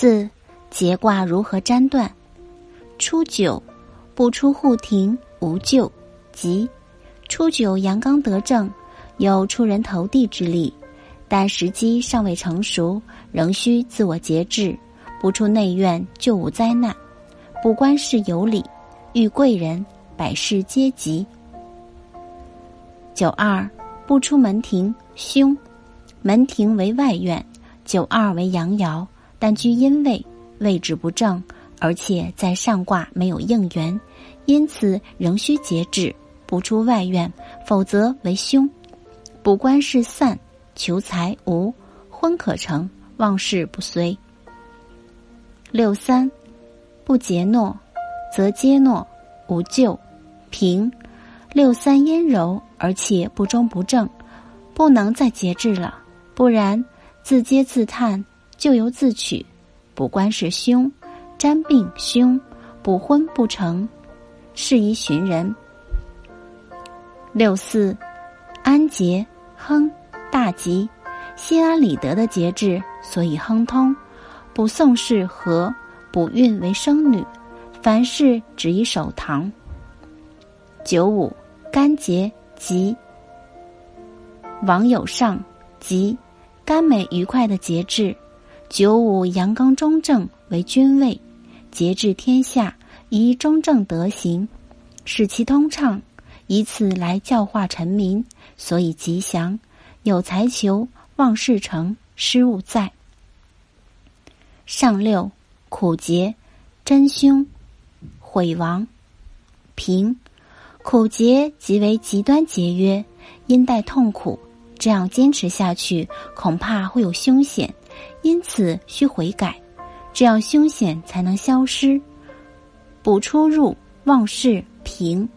四节卦如何占断？初九，不出户庭无咎，吉。初九阳刚得正，有出人头地之力，但时机尚未成熟，仍需自我节制，不出内院就无灾难。补官事有理，遇贵人，百事皆吉。九二，不出门庭凶，门庭为外院，九二为阳爻，但居阴位，位置不正。而且在上卦没有应缘，因此仍需节制，不出外院，否则为凶。卜官事散，求财无，婚可成，旺事不遂。六三，不节诺，则接诺，无咎。平。六三阴柔，而且不忠不正，不能再节制了，不然自嗟自叹，咎由自取。补官是凶。占病凶，补婚不成，适宜寻人。六四，安节亨大吉，心安理得的节制，所以亨通。补宋氏和，补运为生女，凡事只以守堂。九五，干节吉，王有上吉，甘美愉快的节制。九五阳刚中正为君位。节制天下，以中正德行，使其通畅，以此来教化臣民，所以吉祥。有财求，望事成，失物在。上六，苦节，真凶，毁亡。平，苦节即为极端节约，因带痛苦，这样坚持下去，恐怕会有凶险，因此需悔改。这样凶险才能消失。补出入忘事平。